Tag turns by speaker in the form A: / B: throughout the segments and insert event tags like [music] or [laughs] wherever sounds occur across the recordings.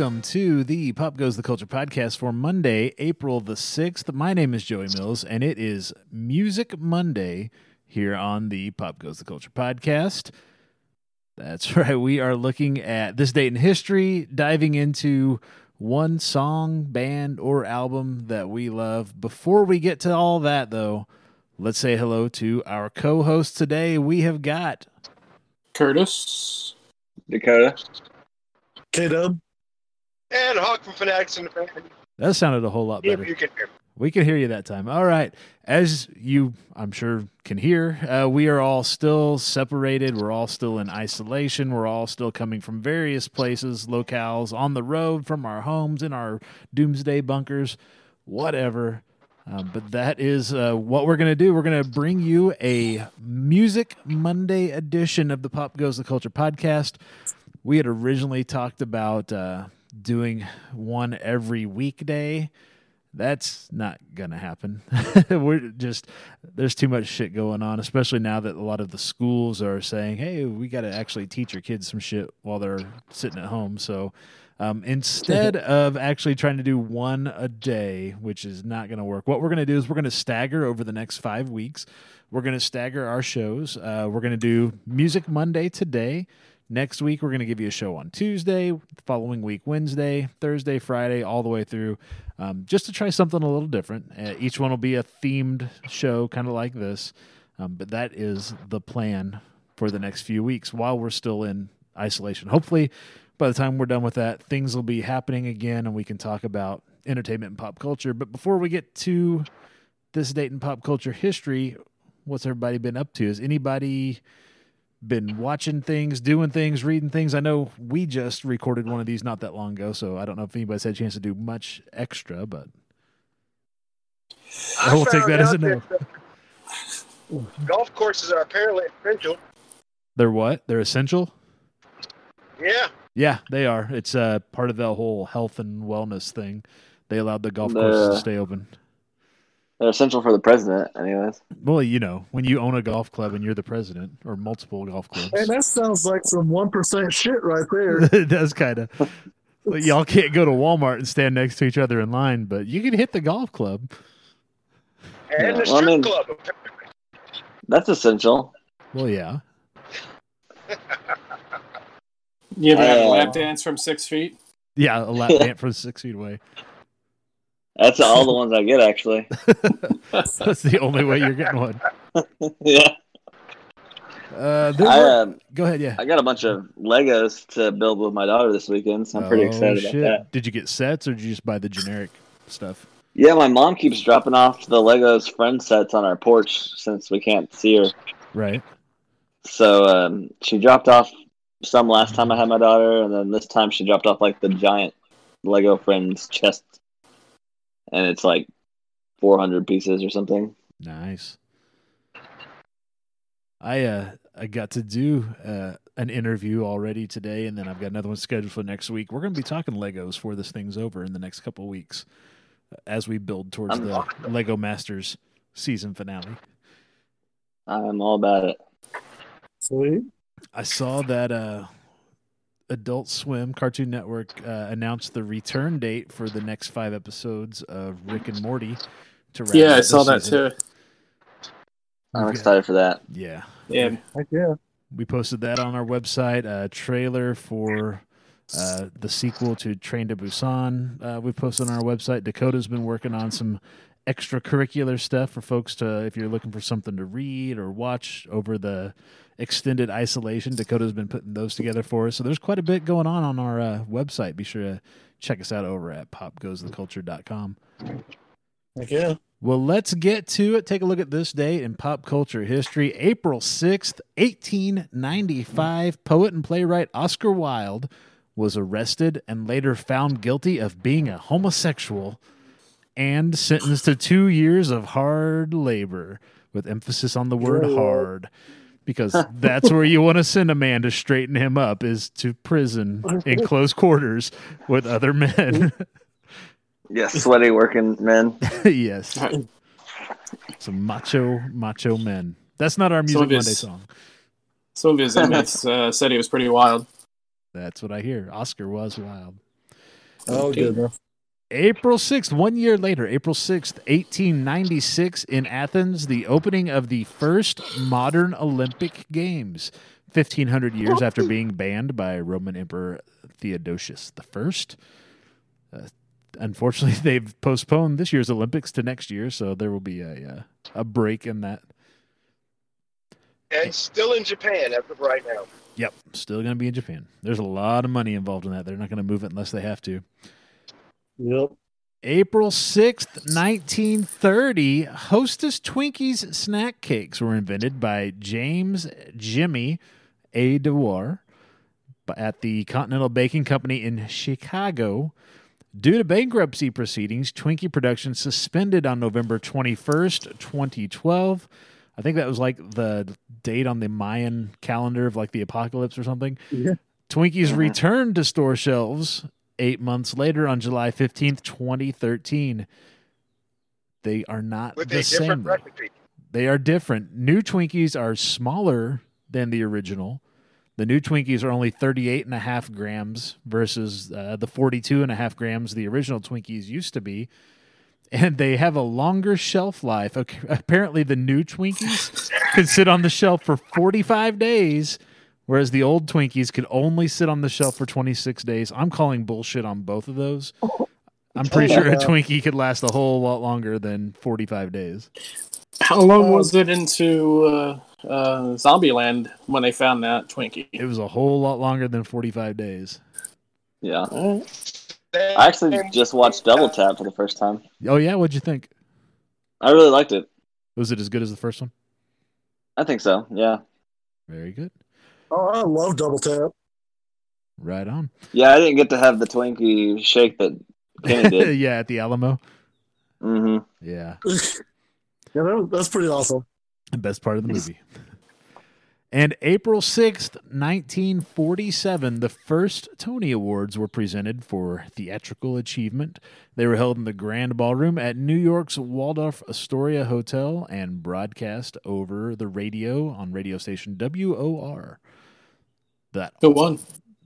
A: welcome to the Pop Goes the Culture podcast for Monday, April the 6th. My name is Joey Mills, and it is Music Monday here on the Pop Goes the Culture podcast. That's [laughs] right. We are looking at this date in history, diving into one song, band, or album that we love. Before we get to all that, though, let's say hello to our co host today. We have got
B: Curtis.
C: Dakota.
D: K Dub.
E: And Hawk from Fanatics and Fan.
A: that sounded a whole lot better.
E: you can hear.
A: We can hear you that time. All right. As you, I'm sure, can hear, uh, we are all still separated. We're all still in isolation. We're all still coming from various places, locales, on the road, from our homes, in our doomsday bunkers, whatever. Um, but that is uh, what we're going to do. We're going to bring you a Music Monday edition of the Pop Goes the Culture podcast. We had originally talked about uh, doing one every weekday that's not gonna happen. [laughs] We're just there's too much shit going on, especially now that a lot of the schools are saying, "Hey, we got to actually teach your kids some shit while they're sitting at home." So um, instead [laughs] of actually trying to do one a day, which is not going to work, what we're going to do is we're going to stagger over the next five weeks. We're going to stagger our shows. Uh, we're going to do Music Monday today. Next week, we're going to give you a show on Tuesday, following week, Wednesday, Thursday, Friday, all the way through, um, just to try something a little different. Uh, each one will be a themed show, kind of like this. Um, but that is the plan for the next few weeks while we're still in isolation. Hopefully, by the time we're done with that, things will be happening again and we can talk about entertainment and pop culture. But before we get to this date in pop culture history, what's everybody been up to? Has anybody been watching things, doing things, reading things. I know we just recorded one of these not that long ago, so I don't know if anybody's had a chance to do much extra, but I will take that as a no.
E: golf courses are apparently essential.
A: They're what? They're essential?
E: Yeah.
A: Yeah, they are. It's uh, part of the whole health and wellness thing. They allowed the golf courses to stay open.
C: They're essential for the president, anyways.
A: Well, you know, when you own a golf club and you're the president or multiple golf clubs,
D: And that sounds like some one percent shit right there. [laughs]
A: it does kind of. Y'all can't go to Walmart and stand next to each other in line, but you can hit the golf club.
E: And
C: Yeah,
E: the
C: well, I
E: strip
C: mean-
E: club.
C: That's essential.
A: Well, yeah.
B: You ever had a
C: Uh,
B: lap dance from six feet?
A: Yeah, a lap [laughs] dance from six feet away.
C: That's all the ones I get, actually. [laughs]
A: That's the only way you're getting one. [laughs]
C: yeah.
A: Uh,
C: I, um,
A: go ahead, yeah.
C: I got a bunch of Legos to build with my daughter this weekend, so I'm pretty
A: Oh,
C: excited
A: shit.
C: about that.
A: Did you get sets or did you just buy the generic stuff?
C: Yeah, my mom keeps dropping off the Legos friend sets on our porch since we can't see her.
A: Right.
C: So um, she dropped off some last time I had my daughter, and then this time she dropped off like the giant Lego Friends chest, and it's like 400 pieces or something.
A: Nice. I uh I got to do uh an interview already today and then I've got another one scheduled for next week. We're going to be talking Legos for this thing's over in the next couple weeks uh, as we build towards
C: I'm-
A: the Lego Masters season finale.
C: I'm all about it.
D: Sweet.
A: I saw that uh, Adult Swim Cartoon Network uh, announced the return date for the next five episodes of Rick and Morty. To wrap
B: Yeah, I saw that
A: season.
B: too.
C: I'm
A: We've
C: excited for that.
A: Yeah,
B: Yeah,
D: Heck yeah.
A: we posted that on our website. A trailer for uh, the sequel to Train to Busan. Uh, we posted on our website. Dakota's been working on some extracurricular stuff for folks to, if you're looking for something to read or watch over the extended isolation. Dakota's been putting those together for us. So there's quite a bit going on on our uh, website. Be sure to check us out over at popgoestheculture.com.
D: Heck yeah.
A: Well, let's get to it. Take a look at this date in pop culture history. April 6th, 1895, poet and playwright Oscar Wilde was arrested and later found guilty of being a homosexual and sentenced to two years of hard labor, with emphasis on the word hard. Because [laughs] that's where you want to send a man to straighten him up is to prison in [laughs] close quarters with other men.
C: Yeah, sweaty working men. [laughs]
A: yes. Some macho, macho men. That's not our Music
B: of
A: Monday song.
B: some of his inmates uh, said he was pretty wild.
A: That's what I hear. Oscar was wild.
D: Oh,
C: Okay.
A: April 6th, one year later, April 6th, 1896, in Athens, the opening of the first modern Olympic Games, 1500 years after being banned by Roman Emperor Theodosius I. Uh, unfortunately, [laughs] they've postponed this year's Olympics to next year, so there will be a, uh, a break in that.
E: And still in Japan as of right now.
A: Yep, still going to be in Japan. There's a lot of money involved in that. They're not going to move it unless they have to.
D: Yep.
A: April 6th, 1930, Hostess Twinkies snack cakes were invented by James Jimmy A. DeWar at the Continental Baking Company in Chicago. Due to bankruptcy proceedings, Twinkie production suspended on November 21st, 2012. I think that was like the date on the Mayan calendar of like the apocalypse or something.
D: Yeah.
A: Twinkies
C: Mhm.
A: returned to store shelves eight months later on July 15th, 2013. They are not
E: With
A: the same.
E: different
A: though.
E: recipe.
A: They are different. New Twinkies are smaller than the original. The new Twinkies are only 38 and a half grams versus uh, the 42 and a half grams the original Twinkies used to be. And they have a longer shelf life. [laughs] Apparently, the new Twinkies could sit on the shelf for 45 days, whereas the old Twinkies could only sit on the shelf for 26 days. I'm calling bullshit on both of those. I'm pretty sure a Twinkie could last a whole lot longer than 45 days.
B: How long was it into uh, uh, Zombieland when they found that Twinkie?
A: It was a whole lot longer than 45 days.
C: Yeah. I actually just watched Double Tap for the first time.
A: Oh, yeah? What'd you think?
C: I really liked it.
A: Was it as good as the first one?
C: I think so. Yeah.
A: Very good.
D: Oh, I love double tap.
A: Right on.
C: Yeah, I didn't get to have the Twinkie shake that Kenny did. [laughs]
A: yeah, at the Alamo.
C: Mm-hmm.
A: Yeah, [laughs]
D: yeah, that, that's pretty awesome.
A: the best part of the movie. And April 6th, 1947, the first Tony Awards were presented for theatrical achievement. They were held in the Grand Ballroom at New York's Waldorf Astoria Hotel and broadcast over the radio on radio station WOR. That
B: the one.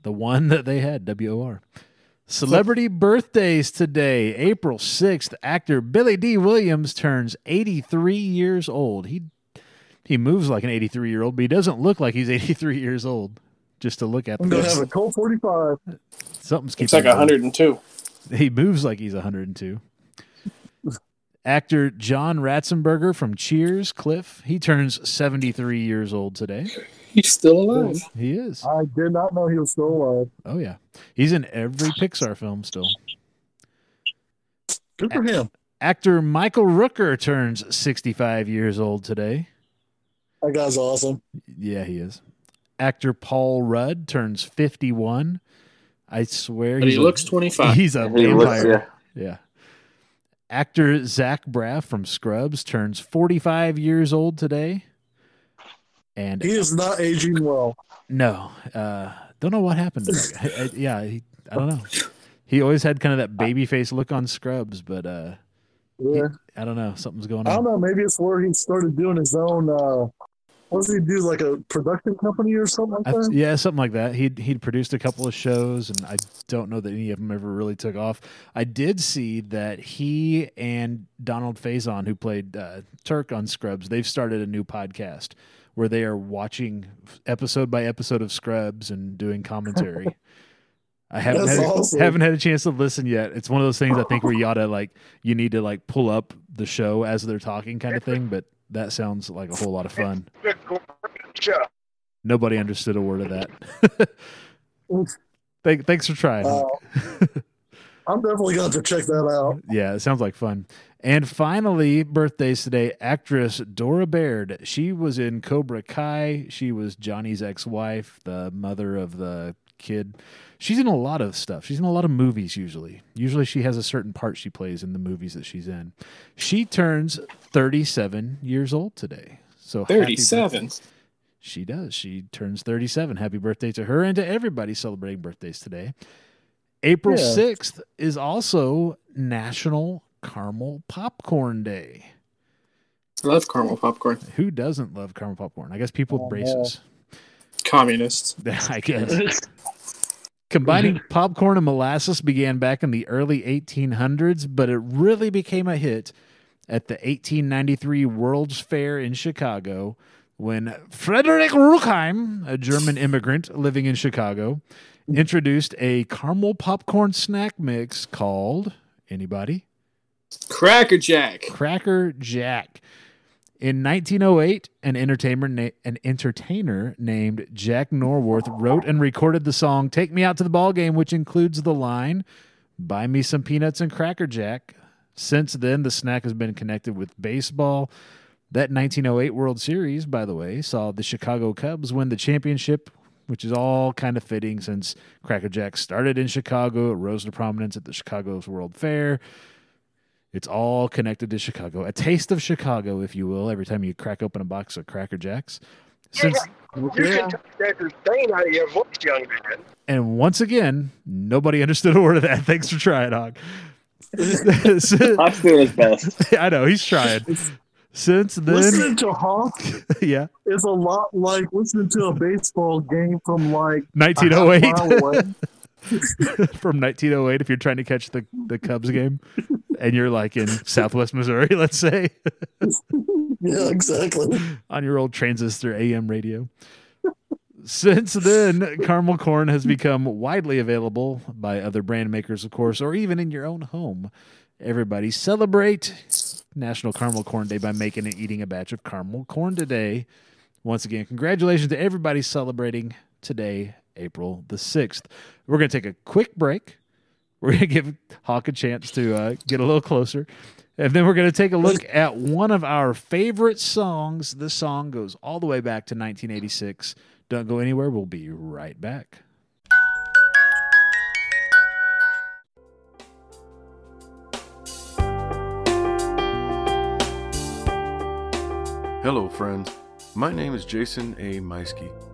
A: the one that they had, WOR. Celebrity birthdays today, April 6th. Actor Billy Dee Williams turns 83 years old. He he moves like an 83 year old, but he doesn't look like he's [laughs] 83 years old. Just to look at
D: I'm gonna have a Colt 45.
A: Something's keeping
B: It's like
A: him going.
B: 102.
A: He moves like he's 102. Actor John Ratzenberger from Cheers, Cliff, he turns 73 years old today.
B: He's still alive.
A: He is.
D: I did not know he was still alive.
A: Oh, yeah. He's in every Pixar film still.
D: Good for him.
A: Actor Michael Rooker turns 65 years old today.
D: That guy's awesome.
A: Yeah, he is. Actor Paul Rudd turns 51. I swear
B: But he
A: a-
B: looks 25. [laughs]
A: He's a
C: He looks,
A: vampire.
C: yeah.
A: Yeah. Actor Zach Braff from Scrubs turns 45 years old today. And
D: He is not aging well.
A: no, uh, don't know what happened. To that guy. I- I- yeah, he, I don't know. He always had kind of that baby face look on Scrubs, but uh,
D: Yeah.
A: I don't know. Something's going on.
D: I don't know. Maybe it's where he started doing his own. Uh, what does he do? Like a production company or something like
A: I, yeah, something like that. He'd he'd produced a couple of shows, and I don't know that any of them ever really took off. I did see that he and Donald Faison, who played uh, Turk on Scrubs, they've started a new podcast where they are watching episode by episode of Scrubs and doing commentary. [laughs] I haven't
D: That's
A: had,
D: awesome.
A: haven't had a chance to listen yet. It's one of those things I think where you ought to like you need to like pull up the show as they're talking kind of thing. But that sounds like a whole lot of fun. Nobody understood a word of that. Thank, thanks for trying.
D: Uh, I'm definitely going to check that out.
A: yeah, it sounds like fun. And finally, birthdays today. Actress Diora Baird. She was in Cobra Kai. She was Johnny's ex-wife, the mother of the kid. She's in a lot of stuff. She's in a lot of movies usually. Usually she has a certain part she plays in the movies that she's in. She turns 37 years old today. So
B: 37.
A: She does. She turns 37. Happy birthday to her and to everybody celebrating birthdays today. April
D: Yeah.
A: 6th is also National Caramel Popcorn Day.
B: I love caramel popcorn.
A: Who doesn't love caramel popcorn? I guess people with
D: Oh,
A: braces.
B: Communists. [laughs]
A: I guess. [laughs] Combining mm-hmm. popcorn and molasses began back in the early 1800s, but it really became a hit at the 1893 World's Fair in Chicago when Frederick Rueckheim, a German immigrant living in Chicago, introduced a caramel popcorn snack mix called anybody?
B: Cracker Jack.
A: Cracker Jack. In 1908, an entertainer, na- an entertainer named Jack Norworth wrote and recorded the song "Take Me Out to the Ball Game," which includes the line "Buy me some peanuts and Cracker Jack." Since then, the snack has been connected with baseball. That 1908 World Series, by the way, saw the Chicago Cubs win the championship, which is all kind of fitting since Cracker Jack started in Chicago. It rose to prominence at the Chicago's World Fair. It's all connected to Chicago. A taste of Chicago, if you will, every time you crack open a box of Cracker Jacks. Since,
E: You can take that sustain out of your voice, young man.
A: and once again, nobody [laughs] understood a word of that. Thanks for trying, Hog.
C: Hawk's doing his best. [laughs]
A: I know he's trying. Since then,
D: Listening to Hawk [laughs]
A: yeah,
D: is a lot like listening to a baseball game from like
A: 1908
D: mile away. [laughs]
A: from 1908. If you're trying to catch the the Cubs game, and you're like in Southwest Missouri, [laughs] let's say,
D: yeah, exactly.
A: on your old transistor AM radio. Since then, caramel corn has become widely available by other brand makers, of course, or even in your own home. Everybody celebrate National Caramel Corn Day by making and eating a batch of caramel corn today. Once again, congratulations to everybody celebrating today, April the 6th. We're going to take a quick break. [laughs] We're going to give Hawk a chance to uh, get a little closer. And then we're going to take a look at one of our favorite songs. This song goes all the way back to 1986. Don't go anywhere. We'll be right back.
F: Hello, friends. My name is Jason A. Meiske.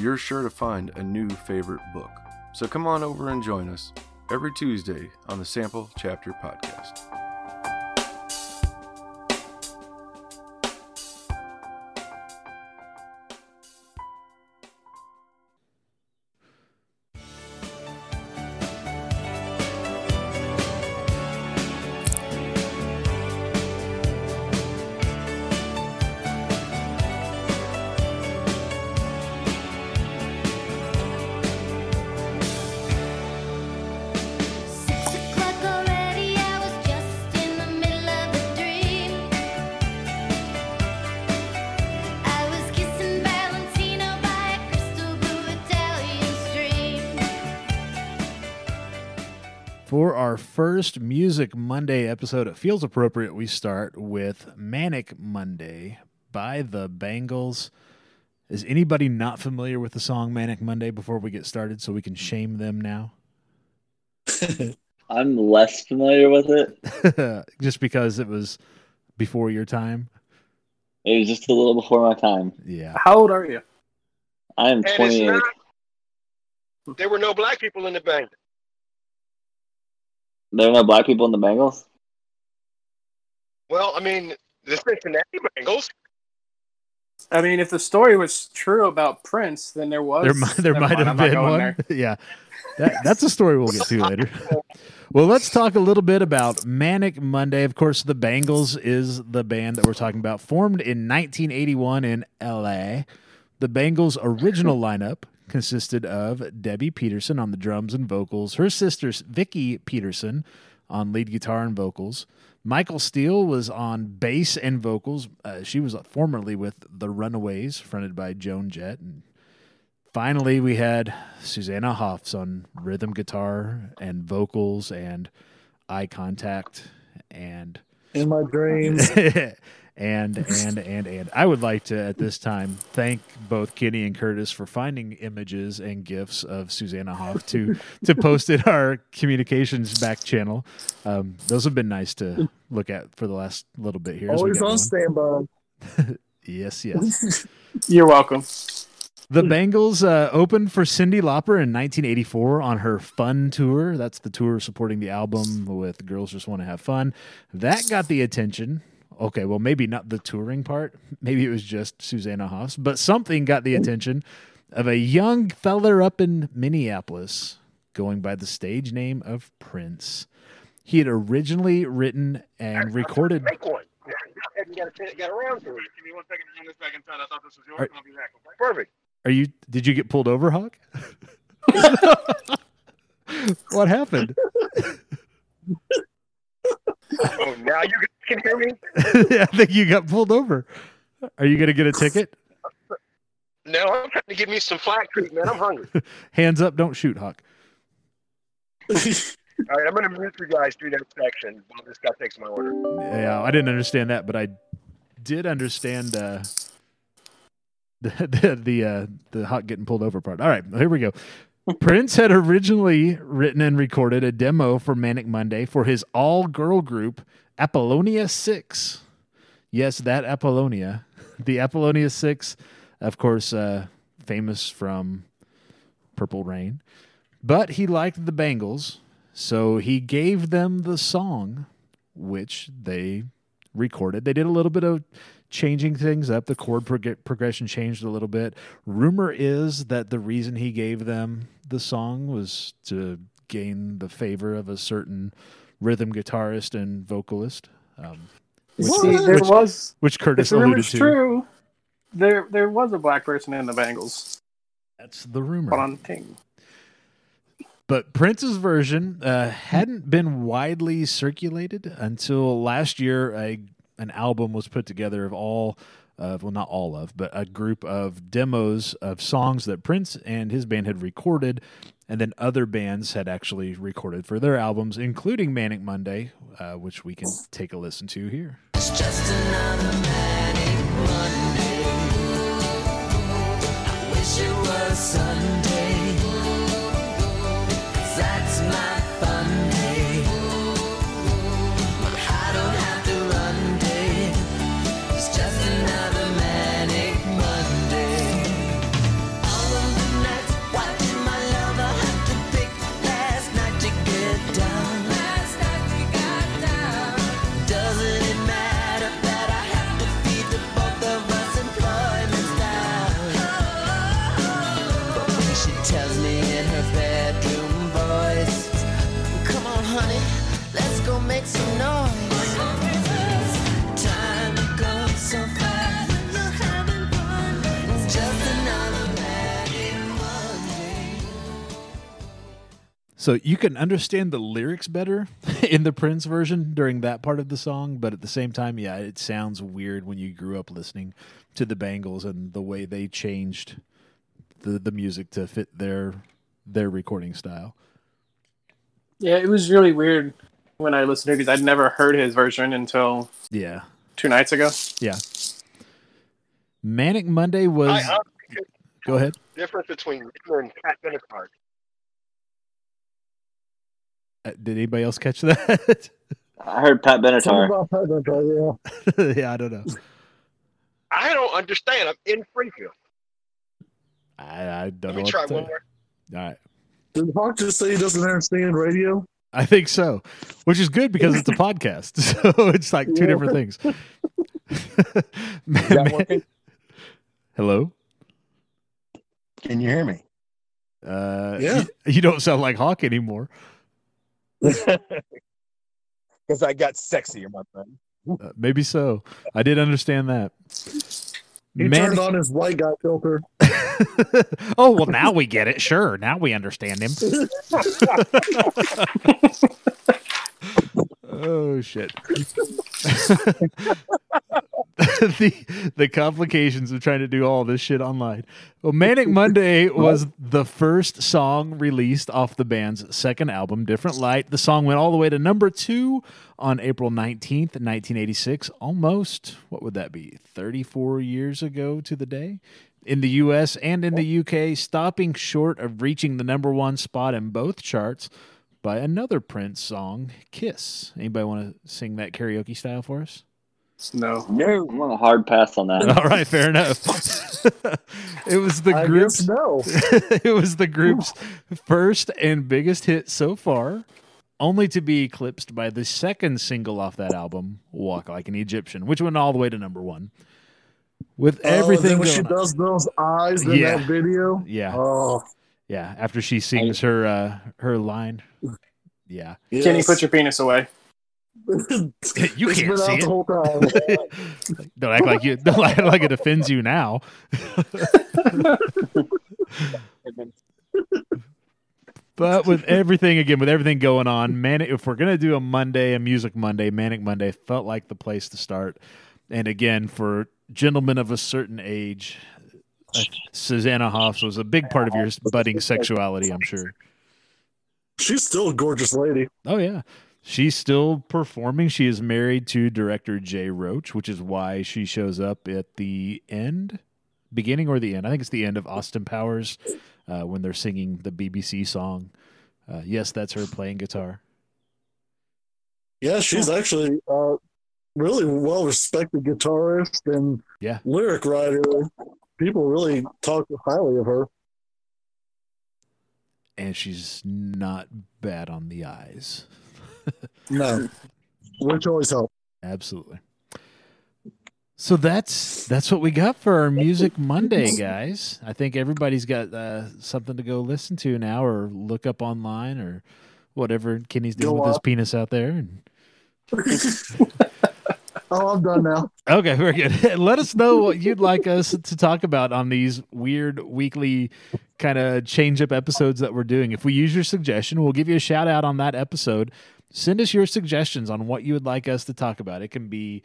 F: you're sure to find a new favorite book. So come on over and join us every Tuesday on the Sample Chapter Podcast.
A: For our first Music Monday episode, it feels appropriate we start with Manic Monday by the Bangles. Is anybody not familiar with the song Manic Monday before we get started so we can shame them now? [laughs]
C: I'm less familiar with it. [laughs]
A: Just because it was before your time?
C: It was just a little before my time.
A: Yeah.
B: How old are you?
C: I am
E: And
C: 28.
E: not. There were no black people in the band.
C: There are no black people in the Bengals.
E: Well, I mean, this is the Cincinnati Bengals.
B: I mean, if the story was true about Prince, then there was.
A: There, might- there might have
B: I'm
A: been one. [laughs] yeah. That, that's a story we'll get to later. [laughs] well, let's talk a little bit about Manic Monday. Of course, the Bangles is the band that we're talking about, formed in 1981 in LA. The Bangles' original lineup consisted of Debbi Peterson on the drums and vocals, her sister Vicki Peterson on lead guitar and vocals. Michael Steele was on bass and vocals. Uh, she was formerly with the Runaways, fronted by Joan Jett. And finally, we had Susanna Hoffs on rhythm guitar and vocals and eye contact and
D: In my dreams. [laughs]
A: And and and and I would like to at this time thank both Kenny and Curtis for finding images and gifs of Susanna Hoff to to post in our communications back channel. Um, those have been nice to look at for the last little bit here.
D: Always on standby. [laughs]
A: Yes, yes. [laughs]
B: You're welcome.
A: The Bengals uh, opened for Cyndi Lauper in 1984 on her Fun Tour. That's the tour supporting the album with Girls Just Want to Have Fun. That got the attention. Okay, well, maybe not the touring part. Maybe it was just Susanna Hoffs, but something got the attention of a young feller up in Minneapolis going by the stage name of Prince. He had originally written and recorded.
E: Make one. I haven't got, a, got around to it.
G: Give me one second to hand this back inside. I thought this was yours.
A: Alright.
G: I'll be back. Okay?
E: Perfect.
A: Are you? Did you get pulled over, Hawk? [laughs] what happened? [laughs]
E: Oh, now you can hear me? [laughs]
A: I think you got pulled over. Are you going to get a ticket?
E: No, I'm trying to give me some flat treatment. I'm hungry. [laughs]
A: Hands up, don't shoot, Hawk. [laughs]
E: All right, I'm going to mute you guys through that section while this guy takes my order.
A: Yeah, I didn't understand that, but I did understand uh, the the the, uh, the Hawk getting pulled over part. All right, here we go. Prince had originally written and recorded a demo for Manic Monday for his all girl group Apollonia Six. Yes, that Apollonia, [laughs] the Apollonia Six, of course, uh, famous from Purple Rain. But he liked the Bengals, so he gave them the song, which they recorded. They did a little bit of changing things up. The chord prog- progression changed a little bit. Rumor is that the reason he gave them the song was to gain the favor of a certain rhythm guitarist and vocalist, um, which,
B: See, there
A: which,
B: was.
A: which Curtis alluded to.
B: true, there there was a black person in the Bengals.
A: That's the rumor.
B: But.
A: But Prince's version uh, hadn't been widely circulated until last year. A an album was put together of all of well, not all of, but a group of demos of songs that Prince and his band had recorded, and then other bands had actually recorded for their albums, including Manic Monday, uh, which we can take a listen to here.
H: Sunday. that's my So
A: you can understand the lyrics better [laughs] in the Prince version during that part of the song, but at the same time, yeah, it sounds weird when you grew up listening to the Bangles and the way they changed the the music to fit their their recording style.
B: Yeah, it was really weird when I listened to it because I'd never heard his version until
A: Yeah,
B: two nights ago.
A: yeah. Manic Monday was.
E: I, I,
A: go ahead.
E: difference between Riddler and Pat Benatar.
A: Uh, Did anybody else catch that? [laughs]
C: I heard Pat
D: Something
C: Benatar.
D: about Pat Benatar, yeah. [laughs]
A: yeah, I don't know.
E: I don't understand. I'm in Springfield.
A: I, I don't
E: Let
A: know.
E: me try one more.
A: All right.
D: Did Hawk just say he doesn't understand radio?
A: I think so, which is good because it's a podcast. [laughs] So it's like two
D: Yeah.
A: different things. Man- man- Hello?
I: Can you hear me?
A: Uh,
D: Yeah.
A: you, you don't sound like Hawk anymore. [laughs]
I: Because I got sexier, my friend.
A: Uh, maybe so. I did understand that.
D: He
A: Man-
D: turned on his white guy filter. [laughs]
A: oh, well, now we get it. Sure. Now we understand him. [laughs] oh, shit. [laughs] the the complications of trying to do all this shit online. Well, Manic Monday [laughs] was the first song released off the band's second album, Different Light. The song went all the way to number two on April 19th, 1986. Almost, what would that be, 34 years ago to the day? In the US and in the UK, stopping short of reaching the number one spot in both charts by another Prince song, Kiss. Anybody want to sing that karaoke style for us?
B: No.
C: No, I'm on a hard pass on that.
A: All right, fair enough. [laughs] it was the
D: I
A: group's
D: no. [laughs]
A: it was the group's first and biggest hit so far, only to be eclipsed by the second single off that album, "Walk Like an Egyptian," which went all the way to number one. With
D: Oh,
A: everything
D: then when
A: going
D: she
A: on.
D: does those eyes in
A: Yeah.
D: that video.
A: yeah,
D: Oh,
A: yeah. After she sings her uh, her line, yeah.
D: yes.
B: Can you put your penis away?
A: You
D: It's
A: can't
D: been
A: see
D: out
A: it.
D: the whole time. [laughs]
A: don't act like you. Don't act like it offends you now. [laughs] But with everything again, with everything going on, Manic. If we're gonna do a Monday, a Music Monday, Manic Monday felt like the place to start. And again, for gentlemen of a certain age, uh, Susanna Hoffs was a big part of your budding sexuality. I'm sure.
D: She's still a gorgeous lady.
A: Oh yeah. She's still performing. She is married to director Jay Roach, which is why she shows up at the end, beginning or the end. I think it's the end of Austin Powers uh, when they're singing the BBC song. Uh, yes, that's her playing guitar.
D: Yeah, she's actually uh, really well respected guitarist and
A: Yeah.
D: lyric writer. People really talk highly of her.
A: And she's not bad on the eyes.
D: No, which always helps.
A: Absolutely. So that's that's what we got for our Music Monday, guys. I think everybody's got uh, something to go listen to now, or look up online, or whatever Kenny's doing
D: Go
A: with his penis out there. And [laughs]
D: Oh, I'm done now.
A: Okay, very good. [laughs] Let us know what you'd like us to talk about on these weird weekly kind of change up episodes that we're doing. If we use your suggestion, we'll give you a shout out on that episode. Send us your suggestions on what you would like us to talk about. It can be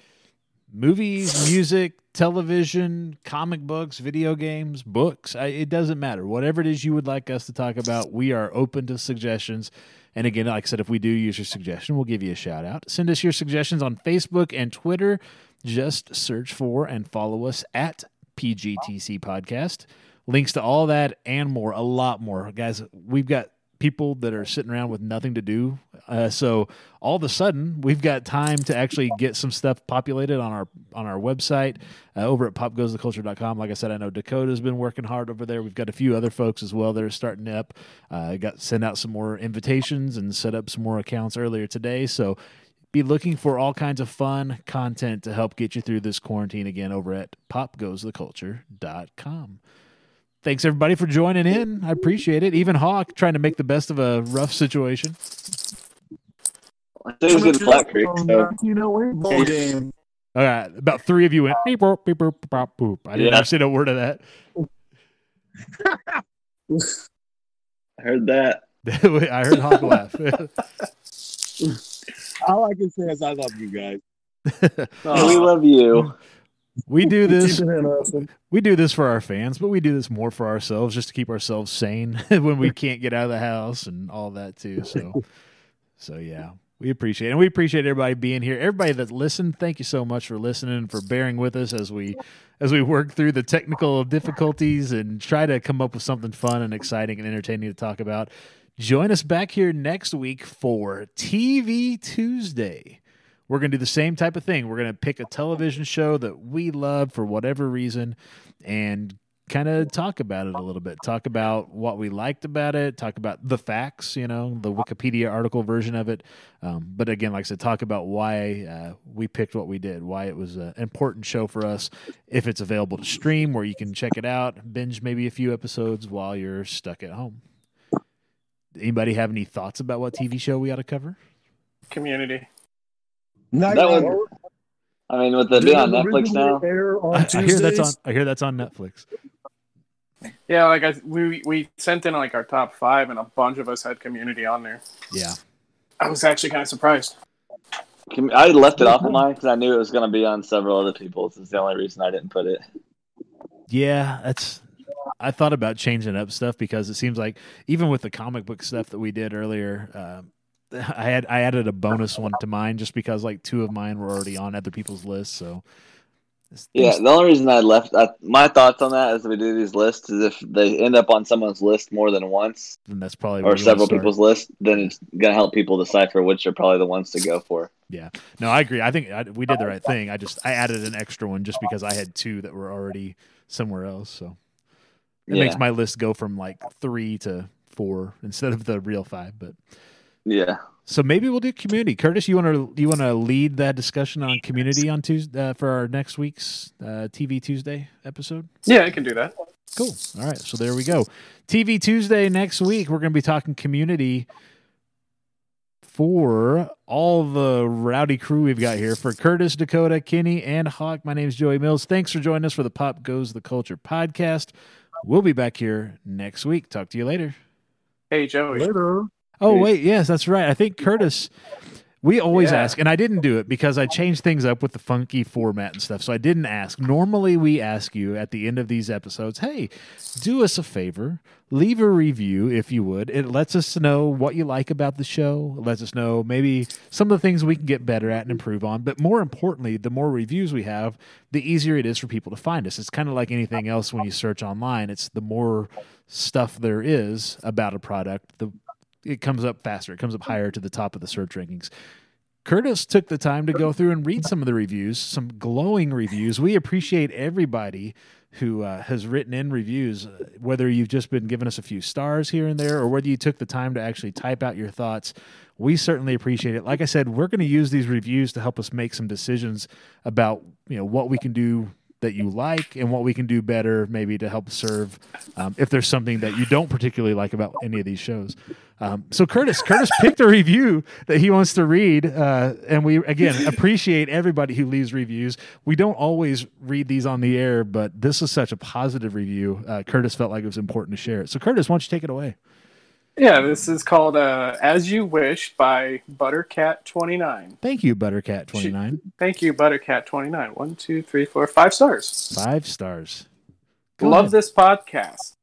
A: movies, music, television, comic books, video games, books. I, it doesn't matter. Whatever it is you would like us to talk about, we are open to suggestions. And again, like I said, if we do use your suggestion, we'll give you a shout out. Send us your suggestions on Facebook and Twitter. Just search for and follow us at PGTC Podcast. Links to all that and more, a lot more. Guys, we've got people that are sitting around with nothing to do. Uh, so all of a sudden, we've got time to actually get some stuff populated on our on our website uh, over at popgoestheculture.com. Like I said, I know Dakota's been working hard over there. We've got a few other folks as well that are starting up. Uh, got sent out some more invitations and set up some more accounts earlier today. So be looking for all kinds of fun content to help get you through this quarantine again over at popgoestheculture.com. Thanks everybody for joining in. I appreciate it. Even Hawk trying to make the best of a rough situation.
C: It was in Flat Creek.
D: From
C: So
D: 1908 ball game.
A: All right, about three of you went beep boop beep boop pop boop. I didn't
C: Yeah.
A: understand a word of that. [laughs]
C: I heard that. [laughs]
A: I heard Hawk laugh. [laughs]
I: All I can say is I love you guys.
C: we love you.
A: We do this.
D: Keep it interesting.
A: We do this for our fans, but we do this more for ourselves, just to keep ourselves sane [laughs] when we can't get out of the house and all that too. So, so yeah, we appreciate it. and we appreciate everybody being here. Everybody that listened, thank you so much for listening and for bearing with us as we as we work through the technical difficulties and try to come up with something fun and exciting and entertaining to talk about. Join us back here next week for TV Tuesday. We're going to do the same type of thing. We're going to pick a television show that we love for whatever reason and kind of talk about it a little bit. Talk about what we liked about it, talk about the facts, you know, the Wikipedia article version of it. Um, but again, like I said, talk about why uh, we picked what we did, why it was an important show for us. If it's available to stream where you can check it out, binge maybe a few episodes while you're stuck at home. Anybody have any thoughts about what TV show we ought to cover?
B: Community.
I: Not
C: That
I: yet.
C: was- I mean, with the being on Netflix now,
D: on
A: I, I hear that's on. I hear that's on Netflix.
B: Yeah, like I, we we sent in like our top five, and a bunch of us had community on there.
A: Yeah.
B: I was actually kind of surprised.
C: Com- I left it off of mine because I knew it was going to be on several other people's. It's the only reason I didn't put it.
A: Yeah, that's. I thought about changing up stuff because it seems like even with the comic book stuff that we did earlier, um, [laughs] I had I added a bonus one to mine just because like two of mine were already on other people's lists. So
C: Yeah, the only reason I left I, my thoughts on that as we do these lists is if they end up on someone's list more than once
A: then that's probably
C: or
A: where you wanna
C: several people's list, then it's going to help people decipher which are probably the ones to go for.
A: Yeah, no, I agree. I think I, we did the right thing. I just I added an extra one just because I had two that were already somewhere else. So it
C: Yeah.
A: makes my list go from like three to four instead of the real five. But
C: Yeah.
A: so maybe we'll do community. Curtis, you want to you want to lead that discussion on community on Tuesday uh, for our next week's uh, TV Tuesday episode?
B: Yeah, I can do that.
A: Cool. All right. So there we go. TV Tuesday next week. We're going to be talking community for all the rowdy crew we've got here. For Curtis, Dakota, Kenny, and Hawk, my name is Joey Mills. Thanks for joining us for the Pop Goes the Culture podcast. We'll be back here next week. Talk to you later.
B: Hey, Joey.
D: Later.
A: Oh, wait. Yes, that's right. I think Curtis. We always
B: Yeah.
A: ask, and I didn't do it because I changed things up with the funky format and stuff. So I didn't ask. Normally, we ask you at the end of these episodes, hey, do us a favor, leave a review if you would. It lets us know what you like about the show. It lets us know maybe some of the things we can get better at and improve on. But more importantly, the more reviews we have, the easier it is for people to find us. It's kind of like anything else when you search online. It's the more stuff there is about a product, the it comes up faster. It comes up higher to the top of the search rankings. Curtis took the time to go through and read some of the reviews, some glowing reviews. We appreciate everybody who uh, has written in reviews, whether you've just been giving us a few stars here and there or whether you took the time to actually type out your thoughts. We certainly appreciate it. Like I said, we're going to use these reviews to help us make some decisions about you know what we can do that you like and what we can do better, maybe to help serve um, if there's something that you don't particularly like about any of these shows. Um, so Curtis, Curtis picked a review that he wants to read, uh, and we again appreciate everybody who leaves reviews. We don't always read these on the air, but this is such a positive review. Uh, Curtis felt like it was important to share it. So Curtis, why don't you take it away?
B: Yeah, this is called uh, "As You Wish" by Buttercat29.
A: Thank you, Buttercat twenty nine.
B: Thank you, Buttercat29. One, two, three, four, five stars.
A: Five stars. Go
B: Love
A: ahead.
B: this podcast.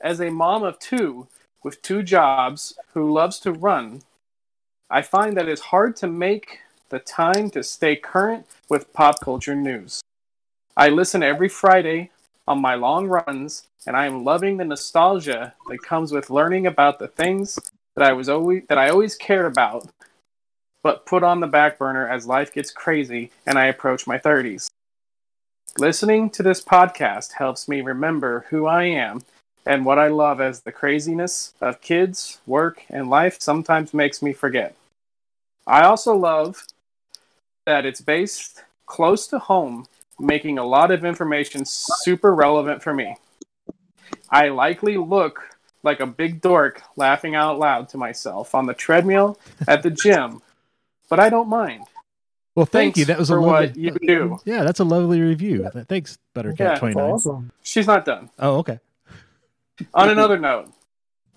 B: As a mom of two with two jobs who loves to run, I find that it's hard to make the time to stay current with pop culture news. I listen every Friday on my long runs, and I am loving the nostalgia that comes with learning about the things that I was always that I always cared about, but put on the back burner as life gets crazy and I approach my 30s. Listening to this podcast helps me remember who I am and what I love as the craziness of kids, work, and life sometimes makes me forget. I also love that it's based close to home, making a lot of information super relevant for me. I likely look like a big dork laughing out loud to myself on the treadmill at the gym, but I don't mind.
A: Well, thank
B: Thanks
A: you. That was a
B: for
A: lovely.
B: what you do.
A: Yeah, that's a lovely review. Th- Thanks, Buttercat
B: Yeah,
A: twenty
D: awesome.
B: She's not done.
A: Oh, okay.
B: On another note,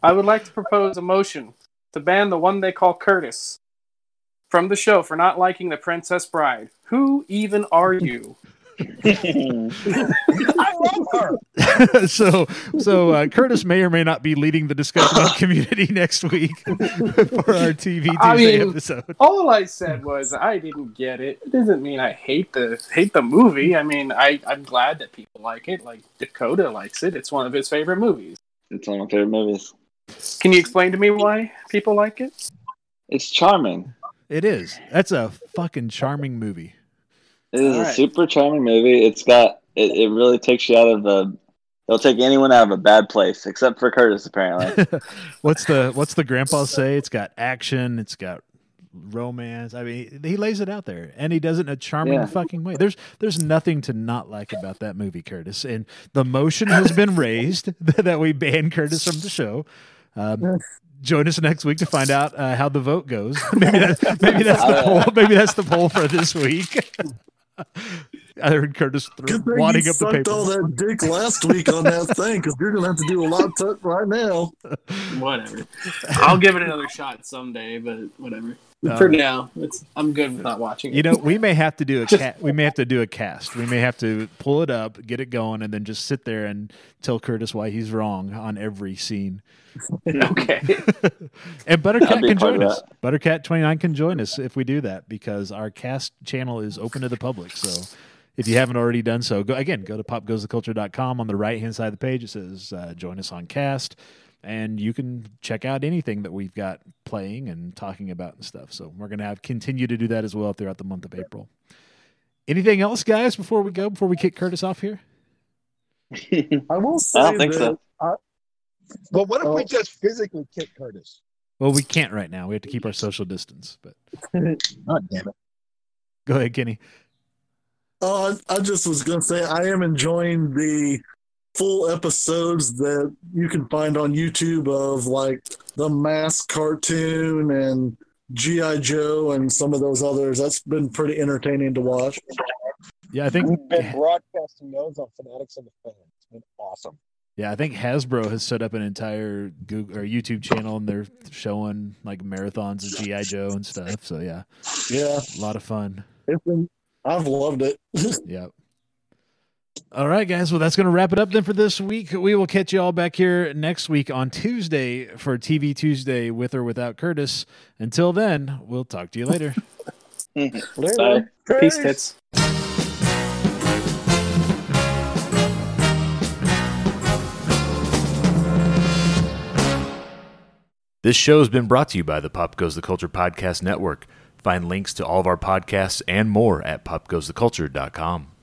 B: I would like to propose a motion to ban the one they call Curtis from the show for not liking the Princess Bride. Who even are you?
D: I love her. [laughs]
A: so, so uh, Curtis may or may not be leading the discussion on community [laughs] next week [laughs] for our TV Tuesday
B: I mean-
A: episode.
B: All I said was I didn't get it. It doesn't mean I hate the hate the movie. I mean I I'm glad that people like it. Like Dakota likes it. It's one of his favorite movies.
C: It's one of my favorite movies.
B: Can you explain to me why people like it?
C: It's charming.
A: It is. That's a fucking charming movie.
C: It is
B: All
C: a
B: right.
C: super charming movie. It's got it, it really takes you out of the it'll take anyone out of a bad place, except for Curtis apparently. [laughs]
A: what's the What's the grandpa say? It's got action. It's got romance. I mean, he lays it out there, and he does it in a charming
C: Yeah.
A: fucking way. There's There's nothing to not like about that movie, Curtis. And the motion has been [laughs] raised [laughs] that we ban Curtis from the show. Um, join us next week to find out uh, how the vote goes. maybe that, maybe that's the poll. Maybe that's the poll for this week. I heard Curtis th-
D: Good thing
A: wadding
D: you
A: up the
D: sucked
A: paper.
D: all that dick last week on that thing because you're gonna have to do a lot to right now.
B: Whatever. I'll give it another shot someday, but whatever. [laughs] For
A: Um,
B: now, it's I'm good with not watching it.
A: You know, we may have to do a [laughs] ca- we may have to do a cast. We may have to pull it up, get it going, and then just sit there and tell Curtis why he's wrong on every scene. [laughs]
B: okay.
A: and Buttercat can join us. Buttercat twenty nine can join us if we do that because our cast channel is open to the public. So if you haven't already done so, go again. Go to popgoestheculture.com. On the right hand side of the page, it says uh, "Join us on Cast," and you can check out anything that we've got playing and talking about and stuff. So we're gonna have continue to do that as well throughout the month of April. Anything else, guys? Before we go, before we kick Curtis off here. [laughs]
D: I will say
C: I don't think
D: that
C: so.
D: I,
I: But what if we
D: Oh.
I: just physically kick Curtis?
A: Well, we can't right now. We have to keep our social distance. But [laughs]
I: God damn it.
A: go ahead, Kenny.
D: Oh, I, I just was gonna say I am enjoying the full episodes that you can find on YouTube of like the Mask cartoon and GI Joe and some of those others. That's been pretty entertaining to watch.
A: Yeah, I think
I: We've been broadcasting those on Fanatics and the Fans. It's been awesome.
A: Yeah, I think Hasbro has set up an entire Google or YouTube channel and they're showing like marathons of GI Joe and stuff. So yeah,
D: Yeah,
A: a lot of fun.
D: it's been. I've loved it. [laughs]
A: Yep. All right, guys. Well, that's going to wrap it up then for this week. We will catch you all back here next week on Tuesday for TV Tuesday with or without Curtis. Until then, we'll talk to you later. [laughs]
C: Bye.
B: Peace tits.
A: This show has been brought to you by the Pop Goes the Culture Podcast Network. Find links to all of our podcasts and more at popgoestheculture.com.